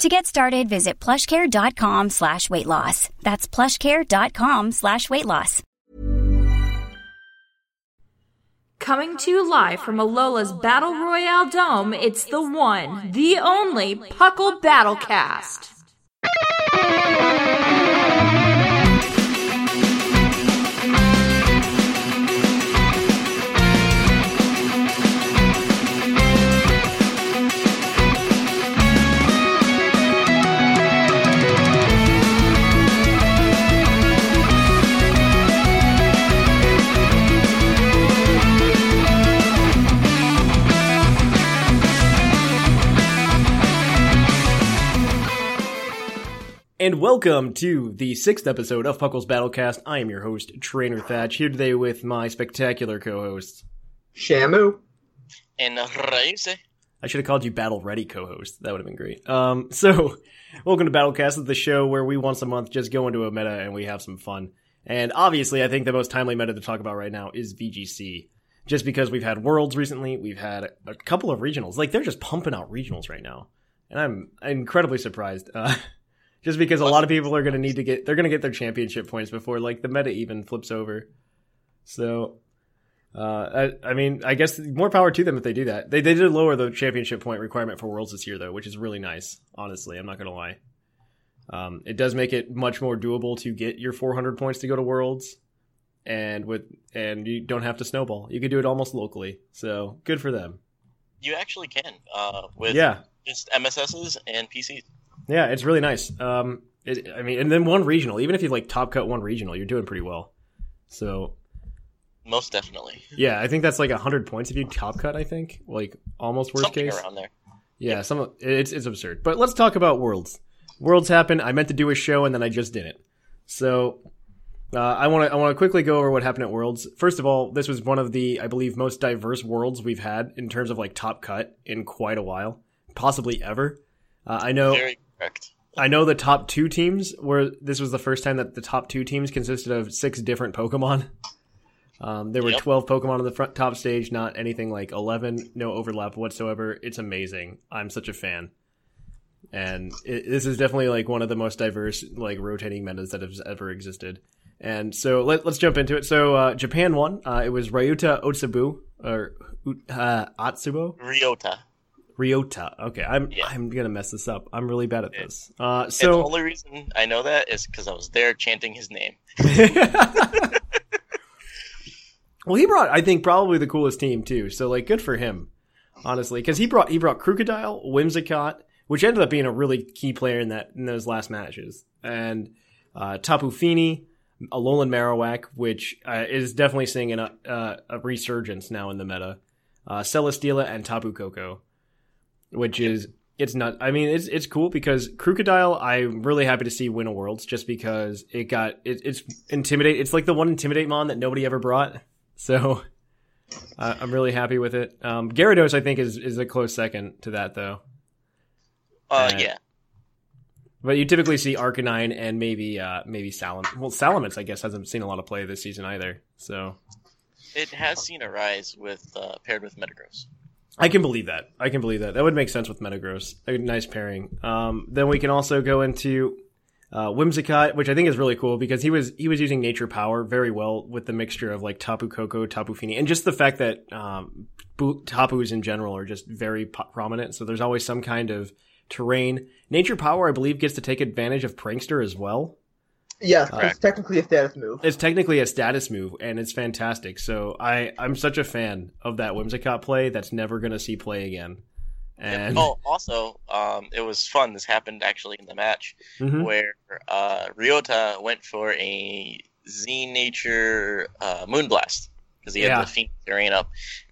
To get started, visit plushcare.com slash weight loss. That's plushcare.com slash weight loss. Coming to you live from Alola's Battle Royale Dome, it's the one, the only Puckle Battlecast. And welcome to the sixth episode of Puckle's Battlecast. I am your host, Trainer Thatch, here today with my spectacular co-hosts. Shamu. And Raise. I should have called you Battle Ready co-host. That would have been great. Um, so, welcome to Battlecast, the show where we once a month just go into a meta and we have some fun. And obviously, I think the most timely meta to talk about right now is VGC. Just because we've had Worlds recently, we've had a couple of regionals. Like, they're just pumping out regionals right now. And I'm incredibly surprised. Uh, just because a lot of people are going to need to get they're going to get their championship points before like the meta even flips over. So uh, I, I mean i guess more power to them if they do that. They, they did lower the championship point requirement for worlds this year though which is really nice honestly. I'm not going to lie. Um, it does make it much more doable to get your 400 points to go to worlds and with and you don't have to snowball. You can do it almost locally. So good for them. You actually can uh, with yeah. just MSSs and PCs. Yeah, it's really nice. Um, it, I mean, and then one regional. Even if you like top cut one regional, you're doing pretty well. So Most definitely. yeah, I think that's like hundred points if you top cut. I think like almost worst Something case. around there. Yeah, some of- it's it's absurd. But let's talk about worlds. Worlds happen. I meant to do a show and then I just didn't. So uh, I want to I want to quickly go over what happened at Worlds. First of all, this was one of the I believe most diverse worlds we've had in terms of like top cut in quite a while, possibly ever. Uh, I know Very correct. I know the top two teams were this was the first time that the top two teams consisted of six different Pokemon. Um, there were Yep. 12 Pokemon on the front top stage, not anything like 11, no overlap whatsoever. It's amazing. I'm such a fan. And it, this is definitely like one of the most diverse, like rotating metas that has ever existed. And so let, let's jump into it. So, uh, Japan won. Uh, it was Ryuta Otsubu, or, uh, Atsubo? Ryota. Ryota. Okay, I'm, Yeah. I'm gonna mess this up. I'm really bad at this. Uh, and the only reason I know that is because I was there chanting his name. well, he brought, I think, probably the coolest team too. So, like, good for him, honestly, because he brought he brought Krookodile, Whimsicott, which ended up being a really key player in that in those last matches, and uh, Tapu Fini, Alolan Marowak, which uh, is definitely seeing an, uh, a resurgence now in the meta, uh, Celesteela, and Tapu Koko, which is it's not. I mean, it's it's cool because Krookodile. I'm really happy to see win a Worlds just because it got it, it's intimidate. It's like the one intimidate mon that nobody ever brought. So uh, I'm really happy with it. Um, Gyarados, I think, is is a close second to that though. Uh, Uh, yeah. But you typically see Arcanine and maybe uh, maybe Salam. Well, Salamence, I guess, hasn't seen a lot of play this season either. So It has seen a rise with uh, paired with Metagross. I can believe that. I can believe that. That would make sense with Metagross. A nice pairing. Um, then we can also go into uh, Whimsicott, which I think is really cool because he was he was using Nature Power very well with the mixture of like Tapu Koko, Tapu Fini, and just the fact that um, Tapus in general are just very prominent. So there's always some kind of terrain. Nature Power, I believe, gets to take advantage of Prankster as well. Yes, Correct. it's technically a status move. It's technically a status move, and it's fantastic. So I I'm such a fan of that Whimsicott play that's never gonna see play again. And Oh, also, um, it was fun. This happened actually in the match Mhm. where uh, Ryota went for a Z Nature uh, Moonblast because he had Yeah. the Phoenix terrain up,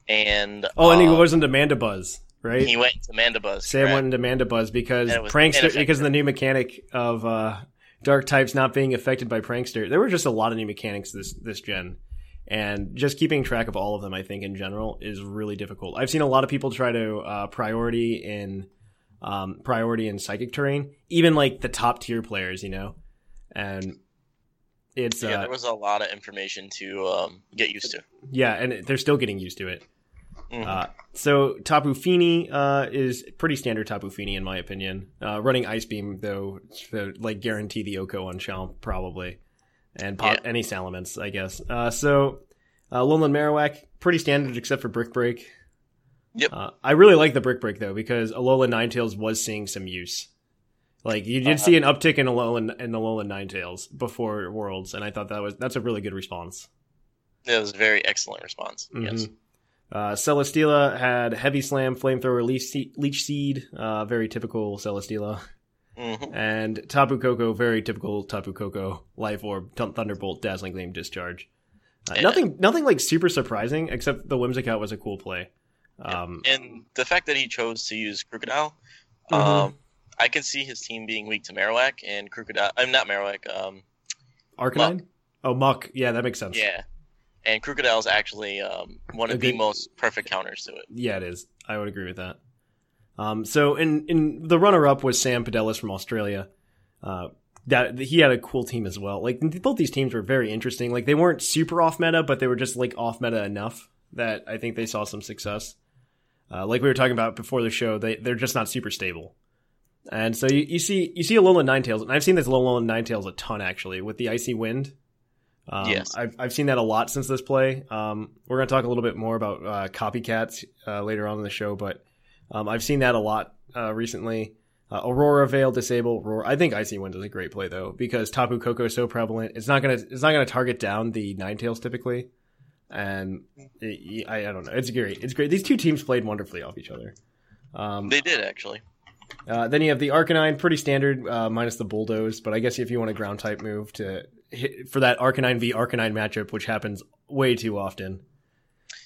and oh, and he uh, goes into Mandibuzz, right? he went into Mandibuzz. Sam correct. went into Mandibuzz because And it was prankster because of the new mechanic of uh, dark types not being affected by prankster. There were just a lot of new mechanics this this gen, and just keeping track of all of them, I think in general is really difficult. I've seen a lot of people try to uh, priority in um, priority in psychic terrain, even like the top tier players, you know, and it's yeah, uh, there was a lot of information to um, get used to. yeah, and they're still getting used to it. Mhm. Uh, so Tapu Fini uh, is pretty standard Tapu Fini in my opinion. Uh, running Ice Beam though, to, like guarantee the Oko on Champ probably, and po- Yeah. any Salamence I guess. Uh, so uh, Alolan Marowak pretty standard except for Brick Break. Yep. Uh, I really like the Brick Break though because Alolan Ninetales was seeing some use. Like you did Uh, see an uptick in Alolan in Alolan Ninetales before Worlds, and I thought that was that's a really good response. That was a very excellent response. Yes. Uh, Celesteela had Heavy Slam, Flamethrower, Leech Seed, Leech Seed uh, very typical Celesteela. hmm And Tapu Koko, very typical Tapu Koko, Life Orb, Th- Thunderbolt, Dazzling Gleam, Discharge. Uh, Yeah. Nothing nothing like super surprising, except the Whimsicott was a cool play. Um, And the fact that he chose to use Krookodile, Mhm. um, I can see his team being weak to Marowak and Krookodile. I'm not Marowak. Um, Arcanine? Oh, Muck. Yeah, that makes sense. yeah, and Krookodile is actually um, one of the most perfect counters to it. Yeah, it is. I would agree with that. Um, so in in the runner up was Sam Padelis from Australia. Uh, that he had a cool team as well. Like both these teams were very interesting. Like they weren't super off meta, but they were just like off meta enough that I think they saw some success. Uh, like we were talking about before the show, they they're just not super stable. And so you, you see you see Alolan Ninetales, and I've seen this Alolan Ninetales a ton actually with the icy wind. Um, Yes. I've I've seen that a lot since this play. Um, we're gonna talk a little bit more about uh, copycats uh, later on in the show, but um, I've seen that a lot uh, recently. Uh, Aurora Veil disable Aurora. I think Icy Wind is a great play though because Tapu Koko is so prevalent. It's not gonna it's not gonna target down the Ninetales typically, and it, I, I don't know. It's great. It's great. These two teams played wonderfully off each other. Um, They did actually. Uh, then you have the Arcanine, pretty standard, uh, minus the Bulldoze. But I guess if you want a ground type move to hit for that Arcanine v Arcanine matchup, which happens way too often.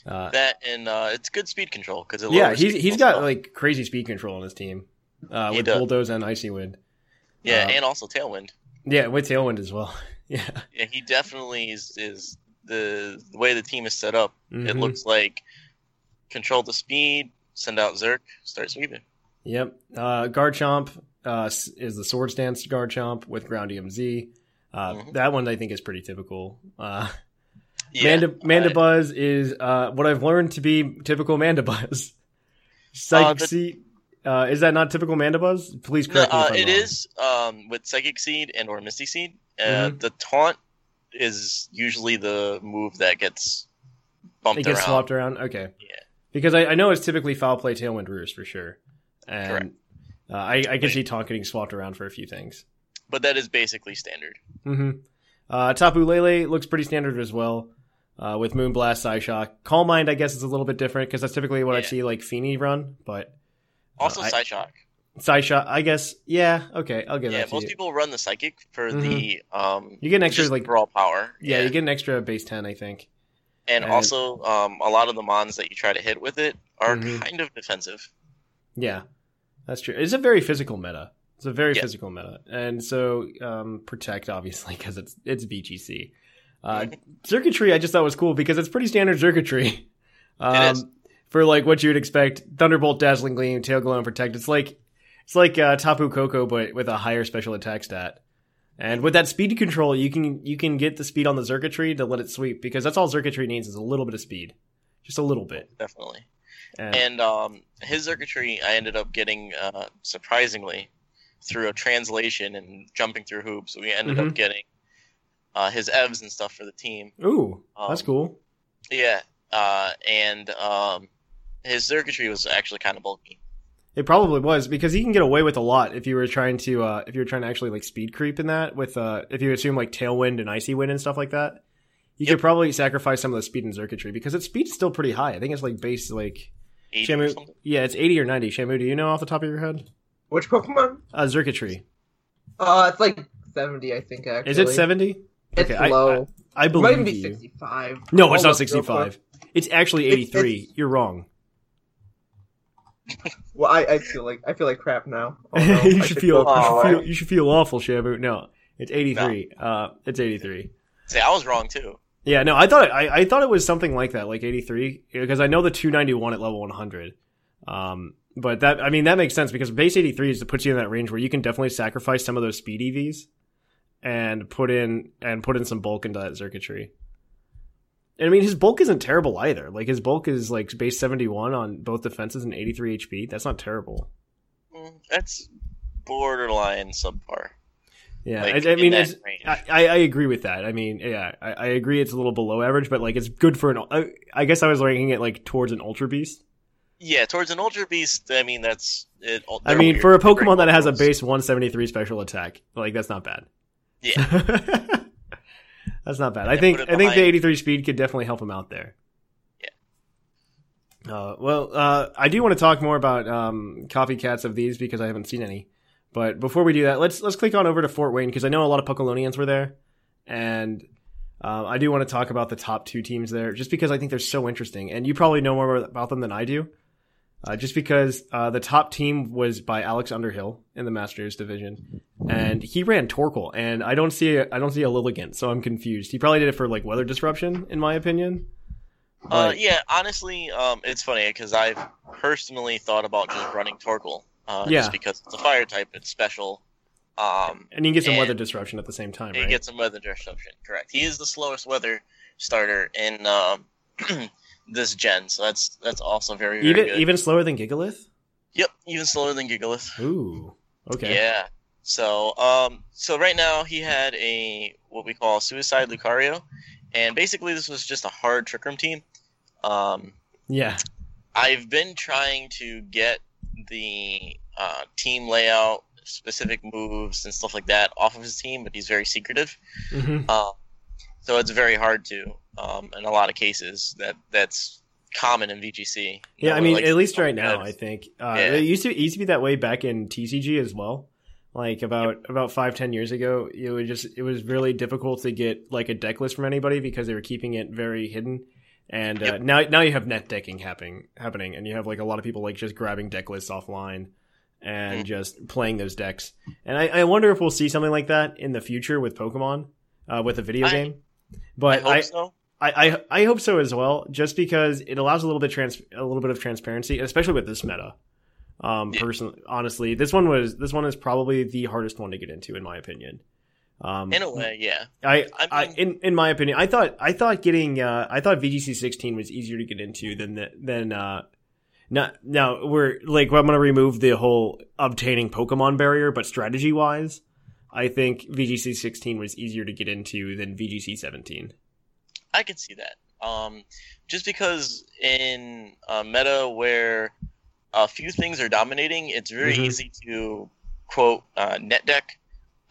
Uh, That and uh, it's good speed control because yeah, he's he's got like crazy speed control on his team uh, with does. Bulldoze and Icy Wind. yeah, uh, and also Tailwind. Yeah, with Tailwind as well. yeah, Yeah, he definitely is. Is the, the way the team is set up? It Mhm. looks like control the speed, send out Zerk, start sweeping. Yep. Uh, Garchomp uh, is the Swords Dance Garchomp with Ground EMZ. Uh, Mhm. That one I think is pretty typical. Uh, Yeah, Manda, Manda I- Buzz is uh, what I've learned to be typical Mandibuzz. Psychic Uh, the- Seed, uh, is that not typical Mandibuzz? Please No, correct me uh, if I'm it is um, with Psychic Seed and or Misty Seed. Uh, Mhm. The taunt is usually the move that gets bumped It gets around. swapped around. Okay. Yeah. Because I, I know it's typically foul play Tailwind Roost for sure, and Correct. uh, I, I can see Taunt getting swapped around for a few things. But that is basically standard. Mm-hmm. Uh, Tapu Lele looks pretty standard as well. Uh, with Moonblast, Psyshock, Calm Mind, I guess is a little bit different because that's typically what I see like Fini run. But Also, I- Psyshock. Psyshock, I guess, yeah, okay, I'll give Yeah, that to most you. people run the Psychic for the um. You get an extra, like- raw power. yeah, you get an extra base ten, I think. and, and- also um, a lot of the mons that you try to hit with it are Mhm. kind of defensive. Yeah, that's true. It's a very physical meta. It's a very Yeah. physical meta, and so um, protect obviously because it's it's VGC. Uh, Xurkitree I just thought was cool because it's pretty standard Xurkitree. Um. For like what you would expect, Thunderbolt, Dazzling Gleam, Tail Glow, and Protect. It's like it's like uh, Tapu Koko, but with a higher special attack stat. And with that speed control, you can you can get the speed on the Xurkitree to let it sweep because that's all Xurkitree needs is a little bit of speed, just a little bit. Definitely. And, And um, his Xurkitree, I ended up getting uh, surprisingly through a translation and jumping through hoops. We ended Mhm. up getting uh, his evs and stuff for the team. ooh, that's um, cool. Yeah, uh, and um, his Xurkitree was actually kind of bulky. It probably was because he can get away with a lot if you were trying to uh, if you were trying to actually like speed creep in that with uh, if you assume like tailwind and icy wind and stuff like that. You Yep. could probably sacrifice some of the speed and Xurkitree because its speed's still pretty high. I think it's like base like 80 or Shamu. something. Yeah, it's eighty or ninety. Shamu, do you know off the top of your head? Which Pokemon? Uh, Xurkitree. Uh, it's like 70, I think, actually. Is it seventy? It's Okay, I- low. I it might even believe be you. 65. No, it's not Hold up real 65. It's actually It's- 83. You're wrong. Well, I, I feel like I feel like crap now. Oh, no, I you should feel, go- you, should feel right. you should feel awful, Shamu. No, it's 83. Uh, it's 83. See, I was wrong too. Yeah, no, I thought it, I, I thought it was something like that, like 83, because I know the 291 at level 100. Um, but that I mean that makes sense because base 83 is to put you in that range where you can definitely sacrifice some of those speed EVs and put in and put in some bulk into that Xurkitree. And I mean his bulk isn't terrible either. Like his bulk is like base 71 on both defenses and 83 HP. That's not terrible. Mm, That's borderline subpar. Yeah, Like, I, I mean, it's. I, I agree with that. I mean, yeah, I, I agree it's a little below average, but like it's good for an. I, I guess I was ranking it like towards an ultra beast. Yeah, towards an Ultra Beast, I mean that's it. I mean, for a Pokemon that has a base 173 special attack, like that's not bad. Yeah. that's not bad. I think I think the 83 speed could definitely help him out there. Yeah. Uh, well, uh, I do want to talk more about um, copycats of these because I haven't seen any. But before we do that, let's let's click on over to Fort Wayne because I know a lot of Pokelonians were there, and uh, I do want to talk about the top two teams there just because I think they're so interesting, and you probably know more about them than I do. Uh, just because uh, the top team was by Alex Underhill in the Masters division, and he ran Torkoal, and I don't see a, I don't see a Lilligant, so I'm confused. He probably did it for like weather disruption, in my opinion. Uh, yeah, honestly, um, it's funny because I've personally thought about just running Torkoal. Uh, Yeah. Just because it's a fire type, it's special. Um, and he can get some weather disruption at the same time, He right? gets some weather disruption. Correct. He is the slowest weather starter in um, this gen, so that's that's also very very even good. even slower than Gigalith. yep, even slower than Gigalith. Ooh, okay. Yeah. So um, so right now he had a what we call suicide Lucario, and basically this was just a hard Trick Room team. Um, Yeah. I've been trying to get the uh, team layout, specific moves, and stuff like that off of his team, but he's very secretive. hmm Uh, so it's very hard to, um, in a lot of cases. That that's common in VGC. Yeah, I mean, likes at least right now, I think uh, Yeah. it used to it used to be that way back in TCG as well. Like about about five ten years ago, it was just it was really difficult to get like a deck list from anybody because they were keeping it very hidden. And uh, Yep. now now you have net decking happening happening, and you have like a lot of people like just grabbing deck lists offline and Mhm. just playing those decks. And I, I wonder if we'll see something like that in the future with Pokemon, uh, with a video I- game. I But hope I, so. I, I I hope so as well, just because it allows a little bit trans a little bit of transparency, especially with this meta. Um, Yeah. personally, honestly, this one was this one is probably the hardest one to get into, in my opinion. Um, In a way, yeah. I, I I, in in my opinion, I thought I thought getting uh, I thought VGC 16 was easier to get into than the, than uh, not now we're like I'm gonna remove the whole obtaining Pokemon barrier, but strategy wise, I think VGC 16 was easier to get into than VGC 17. I can see that. Um, just because in a meta where a few things are dominating, it's very Mhm. easy to quote uh, net deck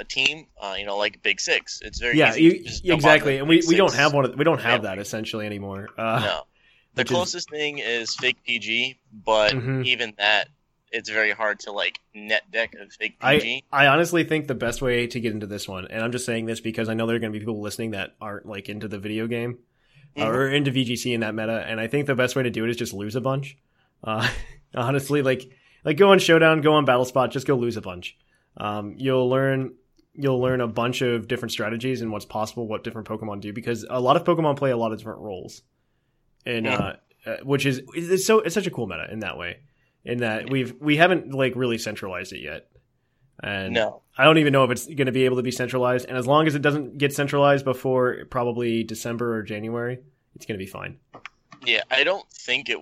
a team. Uh, you know, like Big Six. It's very yeah, easy you, exactly. And we, we don't have one. of- We don't have Yeah. that essentially anymore. Uh, No, the which is- closest thing is fake PG, but Mhm. even that, it's very hard to like net deck a fake PG. I honestly think the best way to get into this one, and I'm just saying this because I know there are going to be people listening that aren't like into the video game Mhm. or into VGC in that meta, and I think the best way to do it is just lose a bunch. Uh, honestly, like like go on Showdown, go on Battle Spot, just go lose a bunch. Um, you'll learn you'll learn a bunch of different strategies and what's possible, what different Pokemon do, because a lot of Pokemon play a lot of different roles, and Yeah. uh, uh, which is it's so it's such a cool meta in that way. In that we've we haven't like really centralized it yet, and no, I don't even know if it's going to be able to be centralized. And as long as it doesn't get centralized before probably December or January, it's going to be fine. Yeah, I don't think it.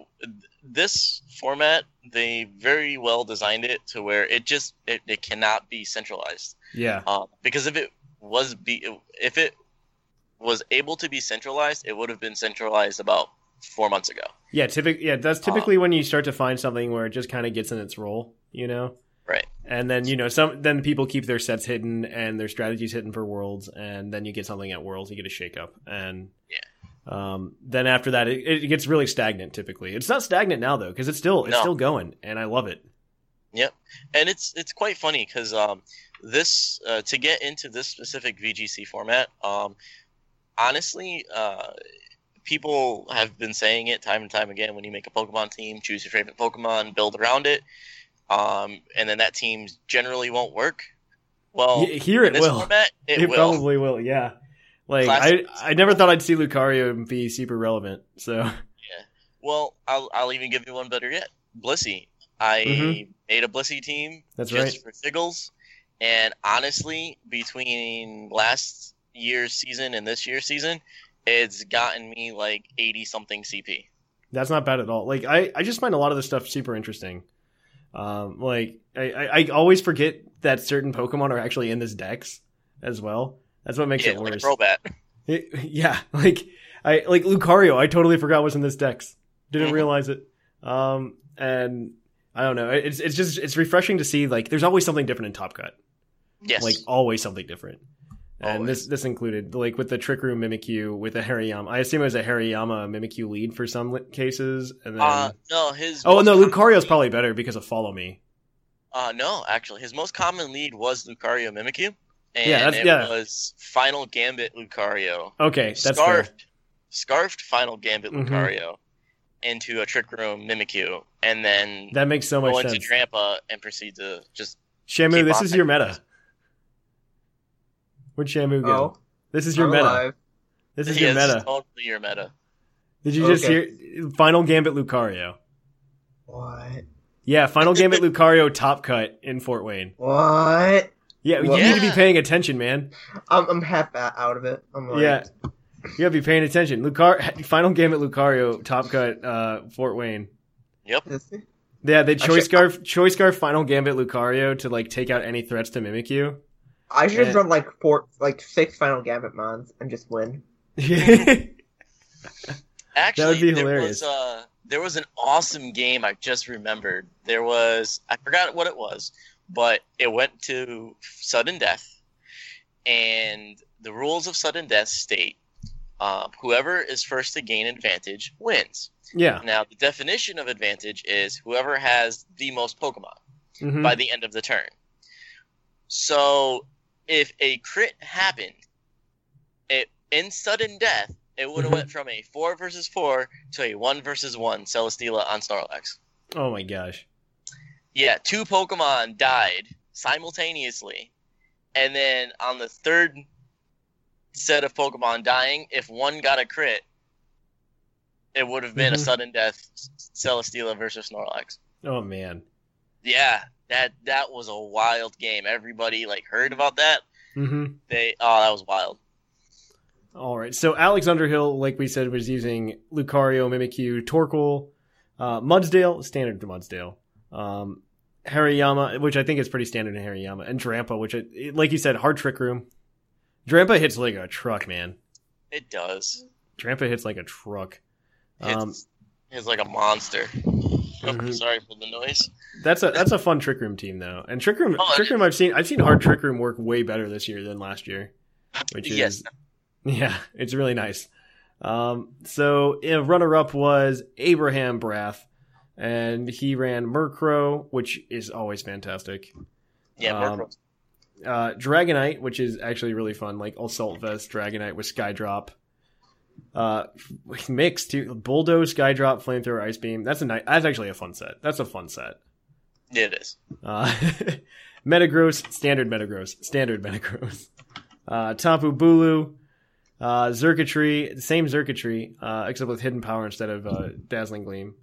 This format, they very well designed it to where it just it, it cannot be centralized. Yeah. Um, because if it was be if it was able to be centralized, it would have been centralized about four months ago. Yeah, typically, yeah, that's typically when you start to find something where it just kind of gets in its role, you know. Right. And then you know some then people keep their sets hidden and their strategies hidden for worlds, and then you get something at worlds, you get a shakeup, and Yeah. Um, then after that, it, it gets really stagnant. Typically, it's not stagnant now though, because it's still it's No. still going, and I love it. Yep, and it's it's quite funny because um, this uh, to get into this specific VGC format, um, honestly, uh, people have been saying it time and time again. When you make a Pokemon team, choose your favorite Pokemon, build around it, um, and then that team generally won't work. Well, here in it this will. format, it, It, will. probably will. Yeah. Like Classic. I, I never thought I'd see Lucario be super relevant. So yeah, Well, I'll I'll even give you one better yet. Blissey. I Mhm. made a Blissey team That's just right. for Figgles. And honestly, between last year's season and this year's season, it's gotten me like eighty something CP. that's not bad at all. Like I, I just find a lot of this stuff super interesting. Um, like I, I, I always forget that certain Pokemon are actually in this dex as well. That's what makes yeah, it like worse. Crobat. It- yeah, like I like Lucario. I totally forgot was in this dex. Didn't Mhm. realize it. Um, and I don't know. It's it's just it's refreshing to see like there's always something different in Top Cut. Yes. Like always something different. And Always. this this included like with the Trick Room Mimikyu with a Hariyama. I assume it was a Hariyama Mimikyu lead for some cases, and then uh, no, his oh no, Lucario's lead- probably better because of Follow Me. Uh, no, actually, his most common lead was Lucario Mimikyu, and Yeah, that's- it yeah. was Final Gambit Lucario. Okay, that's fair. scarfed, scarfed Final Gambit Mhm. Lucario into a Trick Room Mimikyu, and then That makes so go much into sense. Drampa and proceed to just Shamu, keep this is your meta. Where'd Shamu go? Oh, this is your I'm meta. alive. This is Yeah, your this is meta. totally your meta. Did you just hear Final Gambit Lucario? What? Yeah, Final Gambit Lucario top cut in Fort Wayne. What? Yeah, you What? need to be paying attention, man. I'm I'm half out of it. I'm like, Yeah. You gotta be paying attention. Lucar Final Gambit Lucario top cut uh, Fort Wayne. Yep. Yeah, they choice Actually- scarf choice scarf Final Gambit Lucario to like take out any threats to Mimikyu. I should Yeah. have run like four, like six Final Gambit mons and just win. Actually, be there was uh, there was an awesome game I just remembered. There was I forgot what it was, but it went to sudden death, and the rules of sudden death state uh, whoever is first to gain advantage wins. yeah. Now, the definition of advantage is whoever has the most Pokemon Mhm. by the end of the turn. So, if a crit happened, it in sudden death, it would have Mhm. went from a four versus four to a one versus one Celesteela on Snorlax. Oh my gosh. Yeah, two Pokemon died simultaneously, and then on the third set of Pokemon dying, if one got a crit, it would have been Mhm. a sudden death Celesteela versus Snorlax. Oh man. Yeah, that that was a wild game. Everybody like heard about that. Mm-hmm. They oh, that was wild. All right. So Alex Underhill, like we said, was using Lucario, Mimikyu, Torkoal, uh, Mudsdale, standard to Mudsdale, um, Hariyama, which I think is pretty standard in Hariyama, and Drampa, which, it, like you said, hard trick room. Drampa hits like a truck, man. It does. Drampa hits like a truck. Um, It's, it's like a monster. Oh, Mhm. sorry for the noise. that's a that's a fun trick room team though, and trick room Oh, trick room I've seen I've seen hard trick room work way better this year than last year, which is Yes. Yeah, it's really nice. Um, so runner up was Abraham Brath, and he ran Murkrow, which is always fantastic. Yeah, Um, Murkrow. Uh, Dragonite, which is actually really fun, like Assault Vest Dragonite with Skydrop. Uh, mix too, Bulldoze, Skydrop, Flamethrower, Ice Beam. That's a nice. That's actually a fun set. That's a fun set. Yeah, it is. Uh, Metagross, standard Metagross, standard Metagross. Uh, Tapu Bulu, uh, Xurkitree, same Xurkitree, uh, except with hidden power instead of uh, Dazzling Gleam.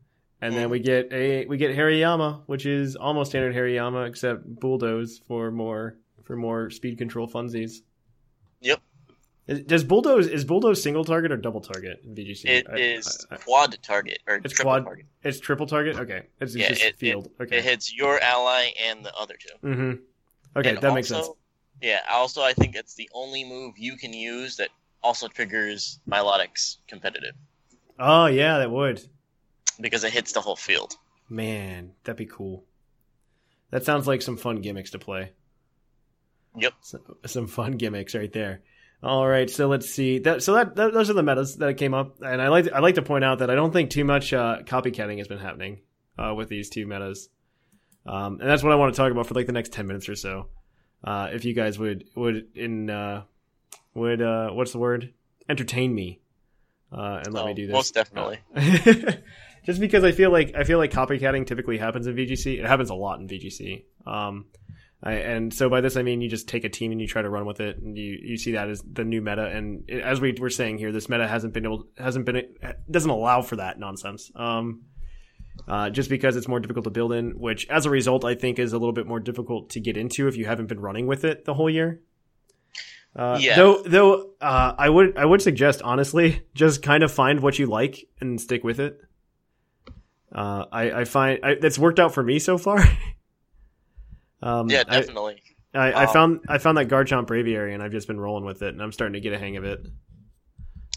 And then we get a we get Hariyama, which is almost standard Hariyama, except Bulldoze for more for more speed control funsies. Yep. Is- Does Bulldoze is Bulldoze single target or double target in VGC? It I- is I- I- quad target or It's triple quad- target. it's triple target. Okay, it's, it's Yeah, just it- it- field. okay. It hits your ally and the other two. mm-hmm. Okay, And that makes sense. Yeah. Also, I think it's the only move you can use that also triggers Milotic's competitive. Oh yeah, that would. Because it hits the whole field. Man, that'd be cool. That sounds like some fun gimmicks to play. Yep. So, some fun gimmicks right there. All right, so let's see. That, so that, that those are the metas that came up, and I like I like to point out that I don't think too much uh, copycatting has been happening uh, with these two metas, um, and that's what I want to talk about for like the next ten minutes or so. Uh, if you guys would would in uh, would uh, what's the word entertain me uh, and let Oh, me do this Most definitely. just because I feel like I feel like copycatting typically happens in VGC. It happens a lot in VGC. Um, I, and so by this I mean you just take a team and you try to run with it, and you, you see that as the new meta. And it, as we were saying here, this meta hasn't been able hasn't been doesn't allow for that nonsense. Um, uh, just because it's more difficult to build in, which as a result I think is a little bit more difficult to get into if you haven't been running with it the whole year. Uh, Yeah. Though, though, uh, I would, I would suggest honestly, just kind of find what you like and stick with it. Uh, I, I find I, that's worked out for me so far. um, Yeah, I- definitely. I, I Um, found, I found that Garchomp Braviary, and I've just been rolling with it, and I'm starting to get a hang of it.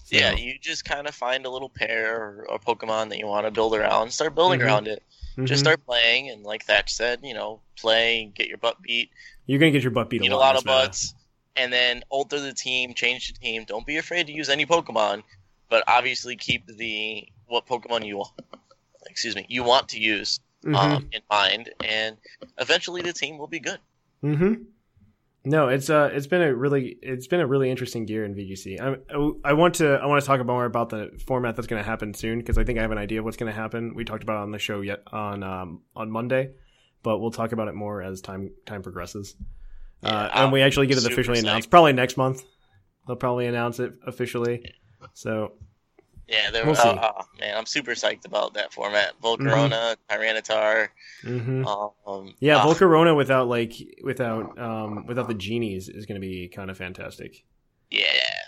So- Yeah, you just kind of find a little pair or, Pokemon that you want to build around, start building Mhm. around it. Just Mhm. start playing, and like Thatch said, you know, play, get your butt beat, You're gonna get your butt beat, beat a a lot. lot of butts, and then alter the team, change the team. Don't be afraid to use any Pokemon, but obviously keep the what Pokemon you excuse me you want to use Mhm. um, in mind, and eventually the team will be good. Mm-hmm. No, it's uh, it's been a really, it's been a really interesting year in VGC. I, I, I want to, I want to talk about more about the format that's going to happen soon because I think I have an idea of what's going to happen. We talked about it on the show yet on um on Monday, but we'll talk about it more as time time progresses. Yeah, uh, and we actually get it officially announced probably next month. They'll probably announce it officially. So Yeah, there. We'll uh, uh, man, I'm super psyched about that format. Volcarona, Tyranitar. mhm. Um, yeah, ah, Volcarona without like without um without the genies is going to be kind of fantastic. Yeah,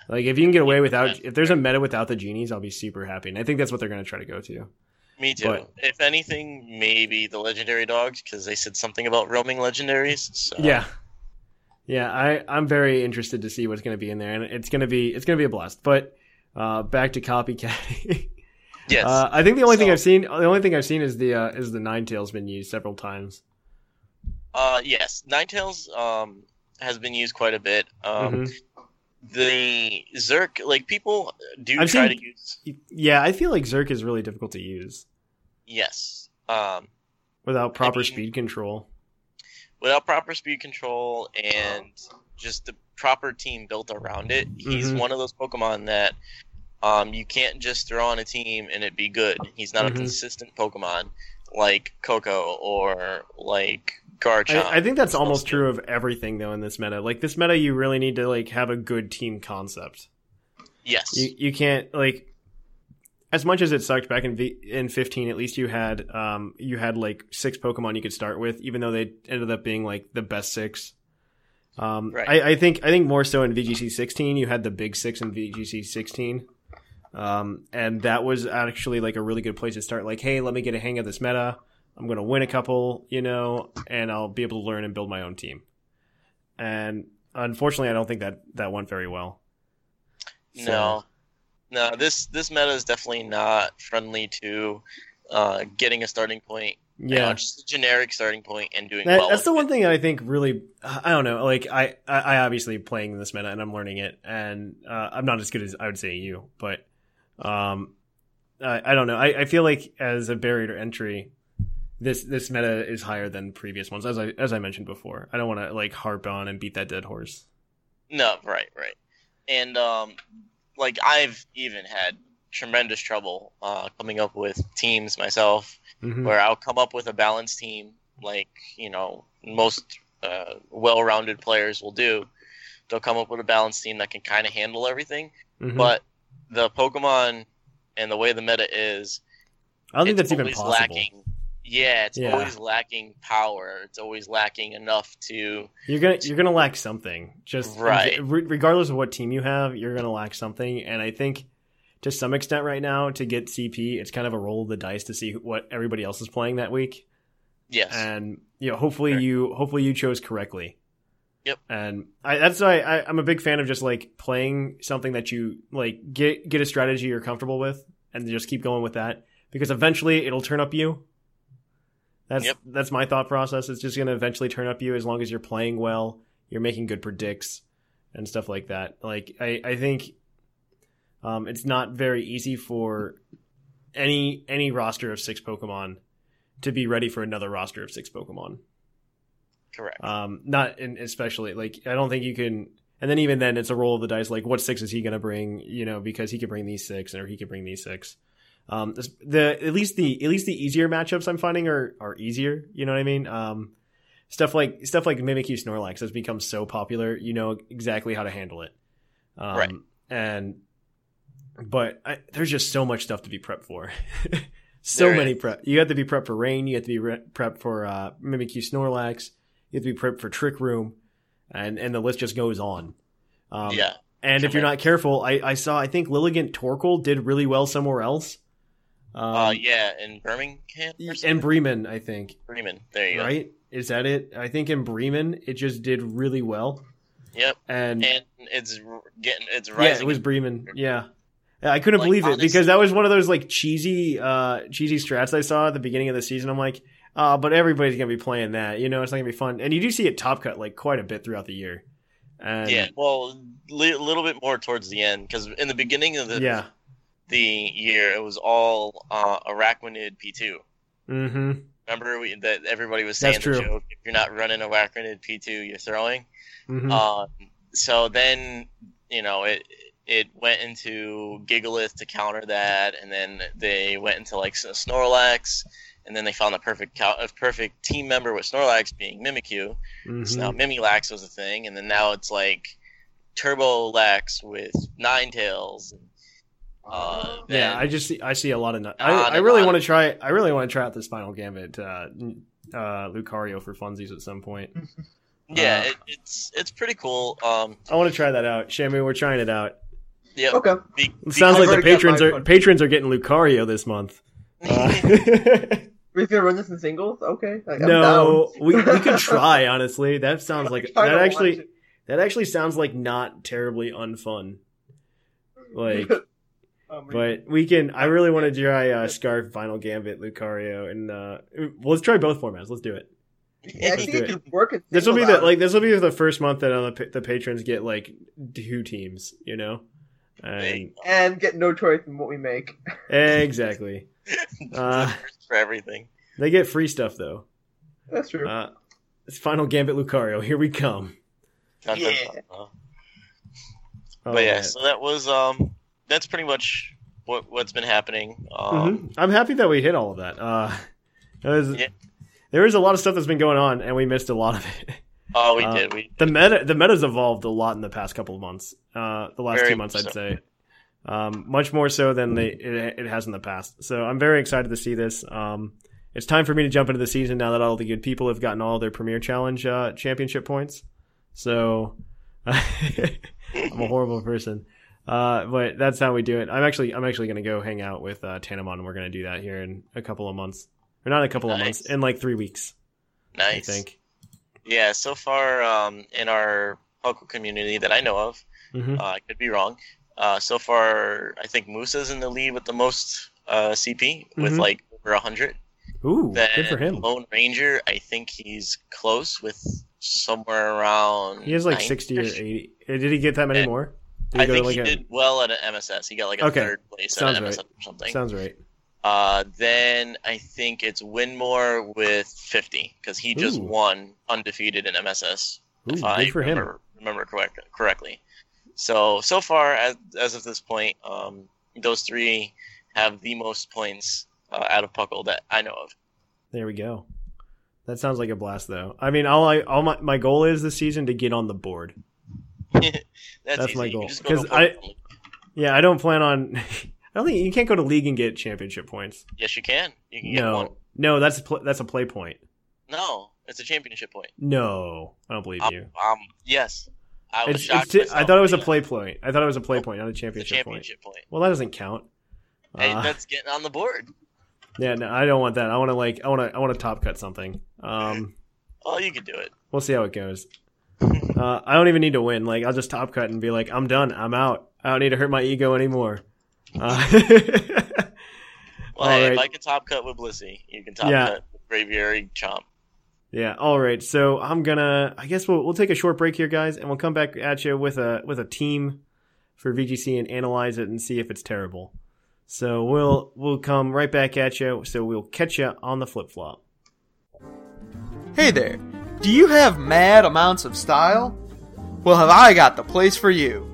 Like if you can get away Yeah. without if there's a meta without the genies, I'll be super happy. And I think that's what they're going to try to go to. me too. But- if anything, maybe the legendary dogs because they said something about roaming legendaries. So. Yeah. Yeah, I I'm very interested to see what's going to be in there and it's going to be it's going to be a blast. But uh back to copycatting. Yes. uh, I think the only thing I've seen the only thing I've seen is the uh is the Ninetales been used several times. Uh, yes. Ninetales um has been used quite a bit. Um, Mhm. the Zerk, like people do I've try seen- to use. Yeah, I feel like Zerk is really difficult to use Yes. Um, without proper mean- speed control. without proper speed control and just the proper team built around it, he's Mhm. one of those Pokemon that um, you can't just throw on a team and it be good. He's not Mhm. a consistent Pokemon like Koko or like Garchomp. I, I think that's almost true of everything though in this meta. Like this meta you really need to like have a good team concept. Yes. you you can't like as much as it sucked back in v- in 15 at least you had um you had like six pokemon you could start with even though they ended up being like the best six um Right. I, I think i think more so in vgc 16 you had the big six in vgc 16 um and that was actually like a really good place to start like hey let me get a hang of this meta i'm gonna win a couple you know and i'll be able to learn and build my own team and unfortunately i don't think that that went very well So- No, no. This this meta is definitely not friendly to uh, getting a starting point. You yeah know, just a generic starting point and doing That- well. that's the one it. thing I think really I don't know like I I I obviously playing this meta and I'm learning it and uh, I'm not as good as I would say you but um I, I don't know I, I feel like as a barrier to entry this this meta is higher than previous ones as I as I mentioned before I don't want to like harp on and beat that dead horse No, right, right. And um, like I've even had tremendous trouble uh, coming up with teams myself, Mhm. where I'll come up with a balanced team, like you know most uh, well-rounded players will do. They'll come up with a balanced team that can kind of handle everything, Mhm. but the Pokemon and the way the meta is, I don't think that's even possible lacking. Yeah, it's Yeah. always lacking power. It's always lacking enough to You're gonna you're gonna lack something. Just Right. regardless of what team you have, you're gonna lack something. And I think to some extent right now to get CP, it's kind of a roll of the dice to see what everybody else is playing that week. yes, And you know, hopefully Sure. you hopefully you chose correctly. Yep. And I, that's why I, I'm a big fan of just like playing something that you like get get a strategy you're comfortable with, and just keep going with that because eventually it'll turn up you. That's Yep. that's my thought process. It's just going to eventually turn up you as long as you're playing well, you're making good predicts and stuff like that. Like I I think um, it's not very easy for any any roster of six Pokemon to be ready for another roster of six Pokemon. Correct. Um, not in, especially like I don't think you can. And then even then, it's a roll of the dice. Like, what six is he going to bring? You know, because he could bring these six, or he could bring these six. Um, the at least the at least the easier matchups I'm finding are are easier. You know what I mean? Um, stuff like stuff like Mimikyu Snorlax has become so popular. You know exactly how to handle it. Um, Right. And but I, there's just so much stuff to be prepped for. so There many is. prep. You have to be prepped for rain. You have to be re- prepped for uh, Mimikyu Snorlax. You have to be prepped for Trick Room, and and the list just goes on. Um, yeah. And if you're not careful, I, I saw I think Lilligant Torkoal did really well somewhere else. Um, uh, yeah, in Birmingham and? Bremen, I think. Bremen. There you go. Right? Is that it? I think in Bremen it just did really well. Yep. And, And it's getting it's rising. yeah, it was Bremen. Yeah. I couldn't Like, believe it honestly- because that was one of those like cheesy, uh, cheesy strats I saw at the beginning of the season. I'm like, uh, but everybody's gonna be playing that, you know, it's not gonna be fun. And you do see it top cut like quite a bit throughout the year. And yeah. Well, a little bit more towards the end because in the beginning of the yeah. the year it was all uh, Araquanid P2. Mm-hmm. Remember we, that everybody was saying That's the true. joke: if you're not running Araquanid P2, you're throwing. Mm-hmm. Um, so then, you know, it it went into Gigalith to counter that, and then they went into like Snorlax, and then they found the perfect cou- a perfect team member with Snorlax being Mimikyu. mm-hmm. So now Mimilax was a thing, and then now it's like Turbo Lax with Ninetales. uh, Yeah, I just see, I see a lot of. On I, I really want to try. I really want to try out this final gambit, uh, uh, Lucario for funsies at some point. yeah, uh, it, it's it's pretty cool. Um, I want to try that out. Shamu, we're trying it out. Yeah, Okay. be- It sounds I've like the patrons are patrons are getting Lucario this month. Uh, We're gonna run this in singles? Okay. Like, no, we we could try. Honestly, that sounds like that actually that actually sounds like not terribly unfun. Like, Um, but we can. I really want to try uh, Scarf Final Gambit Lucario, and uh, well, let's try both formats. Let's do it. yeah, let's think do it it. could work. This will be the like this will be the first month that uh, the, the patrons get like two teams, you know, and and get no choice in what we make. exactly Uh, for everything. they get free stuff though. That's true. Uh, it's Final Gambit Lucario. Here we come. Dun, dun, Yeah. dun, dun. Oh, but yeah, man. so that was um, that's pretty much what what's been happening. Um, Mhm. I'm happy that we hit all of that. Uh, it was, Yeah. There is a lot of stuff that's been going on, and we missed a lot of it. oh, we Uh, did. We the meta the meta's evolved a lot in the past couple of months. Uh, the last Very two months, much I'd say, um, much more so than they it, it has in the past. So I'm very excited to see this. Um, it's time for me to jump into the season now that all the good people have gotten all their Premier Challenge uh, championship points. So I'm a horrible person. Uh, but that's how we do it. I'm actually I'm actually gonna go hang out with uh, Tanamon, and we're gonna do that here in a couple of months, or not a couple of months, in like three weeks, nice. I think. Yeah, so far um, in our Puckle community that I know of, hmm uh, I could be wrong. Uh, so far, I think Musa's in the lead with the most uh, CP with Mhm. like over hundred. Ooh, Then good for him. Lone Ranger, I think he's close with somewhere around. He has like 90 60 or 80. Uh, Did he get that many And more? I think like he a- did well at an MSS. He got like a Okay. third place Sounds at an right. MSS or something. Sounds right. Uh, then I think it's Winmore with 50 because he just Ooh. won undefeated in MSS. Ooh, if I good for him. remember, remember correct, correctly. So so far as as of this point, um, those three have the most points uh, out of Puckle that I know of. There we go. That sounds like a blast, though. I mean, all I all my my goal is this season to get on the board. That's, That's my goal. because go to 'Cause a I-. Yeah, I don't plan on. I don't think you can't go to league and get championship points. Yes, you can. You can get No, one. no, that's a pl- that's a play point. No, it's a championship point. No, I don't believe Um, you. um yes, I was It's, shocked. it's I thought it was a play point. I thought it was a play point, not a a championship, point. championship point. Well, that doesn't count. Hey, Uh, that's getting on the board. yeah, no, I don't want that. I want to like, I want to, I want to top cut something. Um, Oh, you can do it. we'll see how it goes. Uh, I don't even need to win. Like, I'll just top cut and be like, I'm done. I'm out. I don't need to hurt my ego anymore. Uh, Well, hey, if Alright. I can top cut with Blissey, you can top Yeah. cut with Braviary Chomp. Yeah. All right. So I'm gonna. I guess we'll we'll take a short break here, guys, and we'll come back at you with a with a team for VGC and analyze it and see if it's terrible. So we'll we'll come right back at you. So we'll catch you on the flip flop. Hey there, do you have mad amounts of style? Well, have I got the place for you?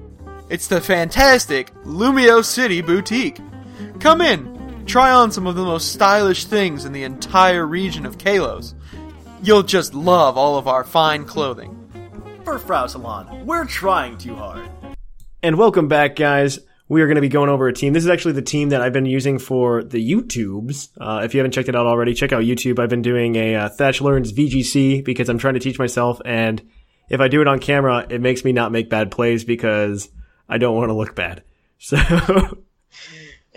It's the fantastic Lumiose City Boutique. Come in, try on some of the most stylish things in the entire region of Kalos. You'll just love all of our fine clothing. For Frau Salon, we're trying too hard. And welcome back, guys. We are going to be going over a team. This is actually the team that I've been using for the YouTubes. Uh, if you haven't checked it out already, check out YouTube. I've been doing a uh, Thatch Learns VGC because I'm trying to teach myself, and if I do it on camera, it makes me not make bad plays because I don't want to look bad. So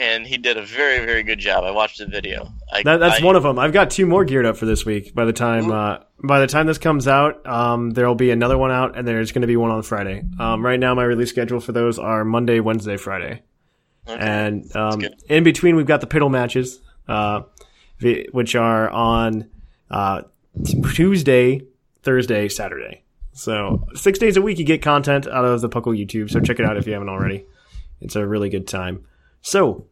And he did a very, very good job. I watched the video. I, that, that's I- one of them. I've got two more geared up for this week. By the time uh, by the time this comes out, um, there'll be another one out, and there's going to be one on Friday. Um, right now, my release schedule for those are Monday, Wednesday, Friday. Okay. And um, in between, we've got the piddle matches, uh, which are on uh, Tuesday, Thursday, Saturday. So six days a week, you get content out of the Puckle YouTube. So check it out if you haven't already. It's a really good time. So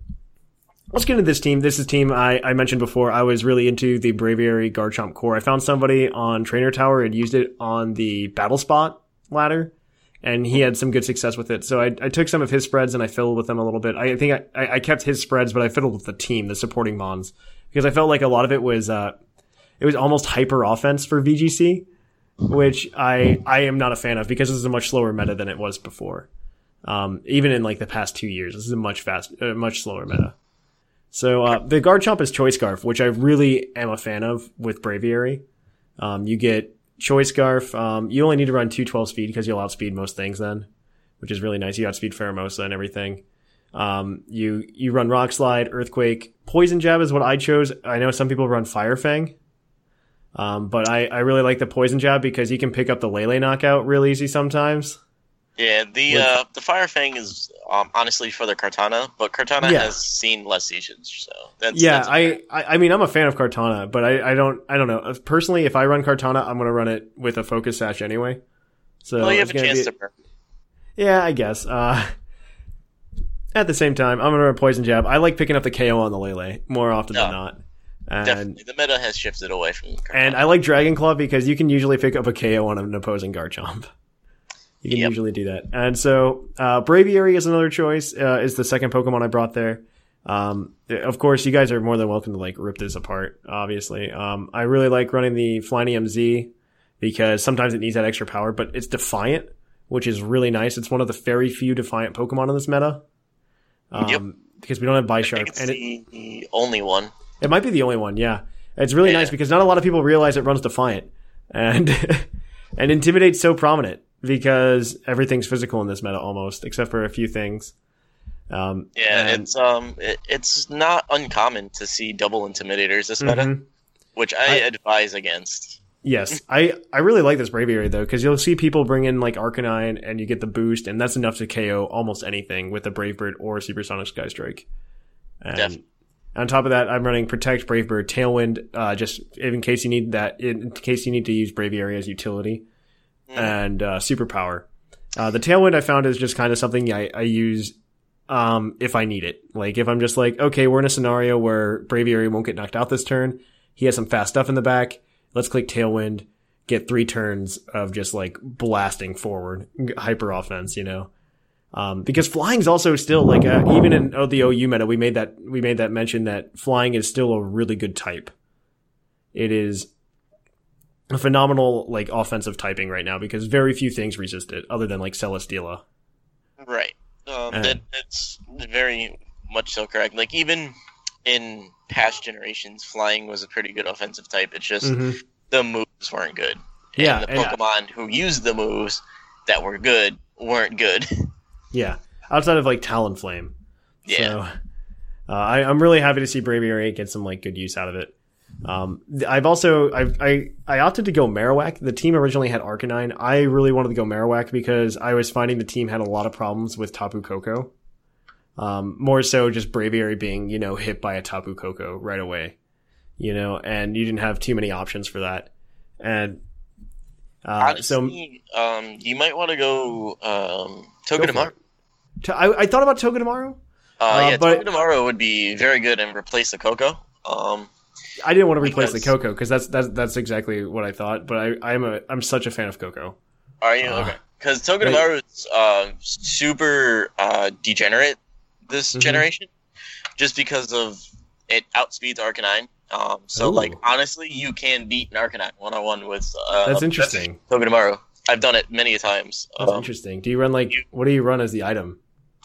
let's get into this team. This is team I, I mentioned before. I was really into the Braviary Garchomp core. I found somebody on Trainer Tower and used it on the Battle Spot ladder and he had some good success with it. So I, I took some of his spreads and I fiddled with them a little bit. I think I, I, I kept his spreads, but I fiddled with the team, the supporting mons, because I felt like a lot of it was uh, it was almost hyper offense for VGC, which I I am not a fan of because this is a much slower meta than it was before. Um, even in like the past two years, this is a much fast, uh, much slower meta. So uh, the Garchomp is Choice Scarf, which I really am a fan of with Braviary. Um, you get Choice Scarf. Um, you only need to run 212 speed because you'll outspeed most things then, which is really nice. You outspeed Pheromosa and everything. Um, you, you run Rock Slide, Earthquake. Poison Jab is what I chose. I know some people run Fire Fang. Um, but I, I really like the Poison Jab because you can pick up the Lele knockout real easy sometimes. Yeah, the With- uh, the Fire Fang is um, honestly for the Kartana, but Kartana Yeah. has seen less usage, so that's yeah, that's. I, I I mean I'm a fan of Kartana, but I, I don't I don't know personally. If I run Kartana, I'm gonna run it with a focus sash anyway. So well, you have a chance be- to burn. Yeah, I guess. Uh, at the same time, I'm gonna run poison jab. I like picking up the KO on the Lele more often than not, and Definitely, the meta has shifted away from. Kartana. and I like Dragon Claw because you can usually pick up a KO on an opposing Garchomp. You can Yep. usually do that. And so, uh, Braviary is another choice, uh, is the second Pokemon I brought there. Um, of course, you guys are more than welcome to like rip this apart, obviously. Um, I really like running the Flyinium Z because sometimes it needs that extra power, but it's Defiant, which is really nice. It's one of the very few Defiant Pokemon in this meta. Um, Yep. because we don't have Bisharp. it's And it, the only one. It might be the only one, yeah. It's really Yeah. nice because not a lot of people realize it runs Defiant. And and Intimidate's so prominent because everything's physical in this meta almost, except for a few things. Um, Yeah, and- it's um, it, it's not uncommon to see double intimidators this meta, Mhm. which I, I- advise against. Yes, I, I really like this Braviary though, because you'll see people bring in like Arcanine and you get the boost, and that's enough to KO almost anything with a Brave Bird or Supersonic Sky Strike. And Def- on top of that, I'm running Protect, Brave Bird, Tailwind, uh, just in case you need that, in case you need to use Braviary as utility, and uh, Superpower. Uh, the Tailwind I found is just kind of something I, I use um, if I need it. Like if I'm just like, okay, we're in a scenario where Braviary won't get knocked out this turn. He has some fast stuff in the back. Let's click Tailwind, get three turns of just like blasting forward, hyper offense, you know. Um, because flying's also still like uh even in oh, the OU meta, we made that we made that mention that flying is still a really good type. It is a phenomenal like offensive typing right now because very few things resist it other than like Celesteela. Right. Um, Uh. that, that's very much so correct. Like even in past generations, flying was a pretty good offensive type. It's just Mhm. the moves weren't good. And Yeah, the Pokemon who used the moves that were good weren't good. Yeah, outside of like Talonflame. yeah. So, uh, I, I'm really happy to see Braviary get some like good use out of it. Um, I've also I've, I I opted to go Marowak. The team originally had Arcanine. I really wanted to go Marowak because I was finding the team had a lot of problems with Tapu Koko. Um, more so just Braviary being, you know, hit by a Tapu Koko right away, you know, and you didn't have too many options for that. And uh, so um, you might want to go um, Go tomorrow. Togedemaru. it. t- I, I thought about Togedemaru. Uh, Uh, yeah, but- Togedemaru would be very good and replace the Koko. Um, I didn't want to replace the Koko because that's that's that's exactly what I thought. But I I'm a I'm such a fan of Koko. are you Uh, okay? Because Togedemaru is uh, super uh, degenerate this Mhm. generation, just because of it outspeeds Arcanine. Um, so, Ooh. like honestly, you can beat an Arcanine one on one with. Uh, That's interesting. Togedemaru. I've done it many times. That's Um, interesting. Do you run like you- what do you run as the item?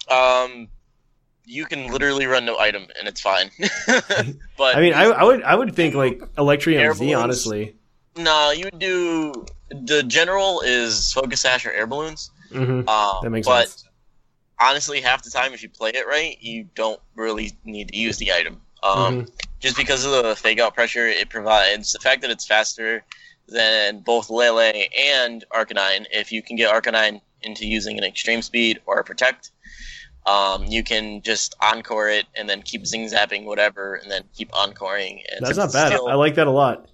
Um, you can literally run no item and it's fine. but I mean, I, I would I would think like Electrium Z. Honestly, no, you do the general is Focus Sash or Air Balloons. hmm Um, that makes but sense. honestly, half the time, if you play it right, you don't really need to use the item. Um, Mhm. Just because of the fake out pressure it provides, the fact that it's faster than both Lele and Arcanine, if you can get Arcanine into using an extreme speed or a protect, um, you can just encore it and then keep zing zapping whatever, and then keep encoring. And That's not bad. still- I like that a lot.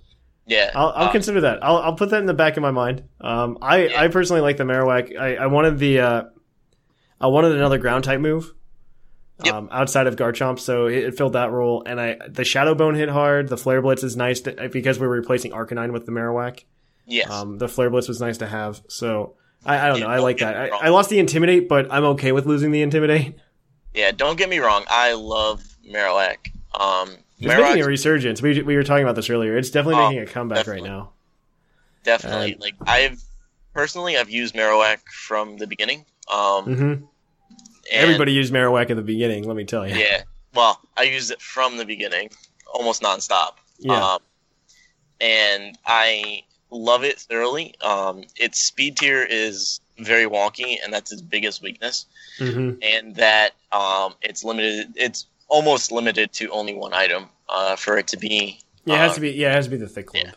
yeah, I'll, I'll uh, consider that. I'll, I'll put that in the back of my mind. Um, I, Yeah. I personally like the Marowak. I, I wanted the, uh, I wanted another ground type move. Yep. Um, outside of Garchomp, so it, it filled that role. And I, the Shadow Bone hit hard. The Flare Blitz is nice to, because we were replacing Arcanine with the Marowak. yes. Um, the Flare Blitz was nice to have. So I, I don't Yeah, know. I don't like that. I. I lost the Intimidate, but I'm okay with losing the Intimidate. yeah, don't get me wrong. I love Marowak. Um, It's making a resurgence. We, we were talking about this earlier. It's definitely Oh, making a comeback definitely. right now. Definitely. And- like I've personally I've used Marowak from the beginning. Um hmm and- Everybody used Marowak at the beginning. Let me tell you. Yeah. Well, I used it from the beginning, almost nonstop. Yeah. Um and I love it thoroughly. Um its speed tier is very wonky and that's its biggest weakness. hmm And that um it's limited it's almost limited to only one item uh for it to be Yeah, it has uh, to be. Yeah, it has to be the thick club. yeah.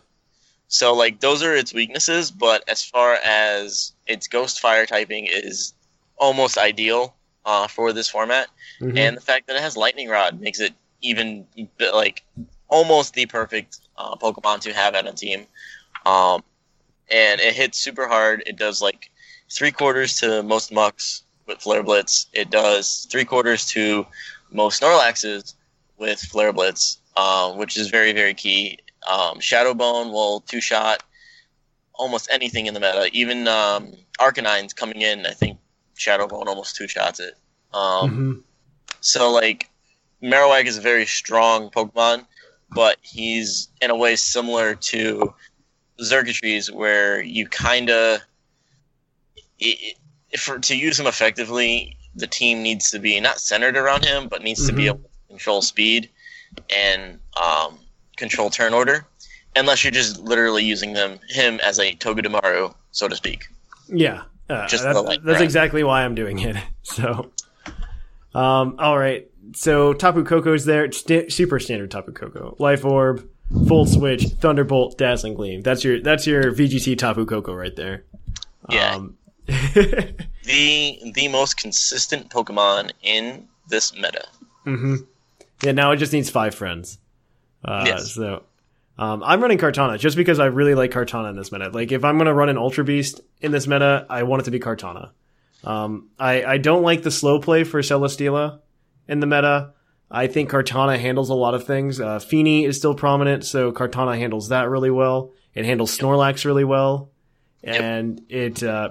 So like those are its weaknesses, but as far as its ghost fire typing is almost ideal uh, for this format, Mhm. and the fact that it has lightning rod makes it even like almost the perfect uh, Pokemon to have at a team. Um, and it hits super hard. It does like three quarters to most Muks with Flare Blitz. It does three quarters to most Snorlaxes with Flare Blitz, uh, which is very very key. Um, Shadow Bone will two shot almost anything in the meta. Even um, Arcanine's coming in. I think Shadow Bone almost two shots it. Um, Mhm. so like Marowak is a very strong Pokemon, but he's in a way similar to Xurkitrees, where you kind of for to use him effectively, the team needs to be not centered around him, but needs to be Mhm. able to control speed and um, control turn order. Unless you're just literally using them him as a Togedemaru, so to speak. Yeah, uh, that- that's exactly why I'm doing it. So, um, all right. So Tapu Koko's there. Sta- super standard Tapu Koko. Life Orb, Volt Switch, Thunderbolt, Dazzling Gleam. That's your that's your VGC Tapu Koko right there. Yeah. Um, The the most consistent Pokemon in this meta. Mm-hmm. Yeah, now it just needs five friends. Uh, Yes. So, um, I'm running Kartana just because I really like Kartana in this meta. Like, if I'm going to run an Ultra Beast in this meta, I want it to be Kartana. Um, I, I don't like the slow play for Celesteela in the meta. I think Kartana handles a lot of things. Uh, Fini is still prominent, so Kartana handles that really well. It handles Snorlax really well, and it uh,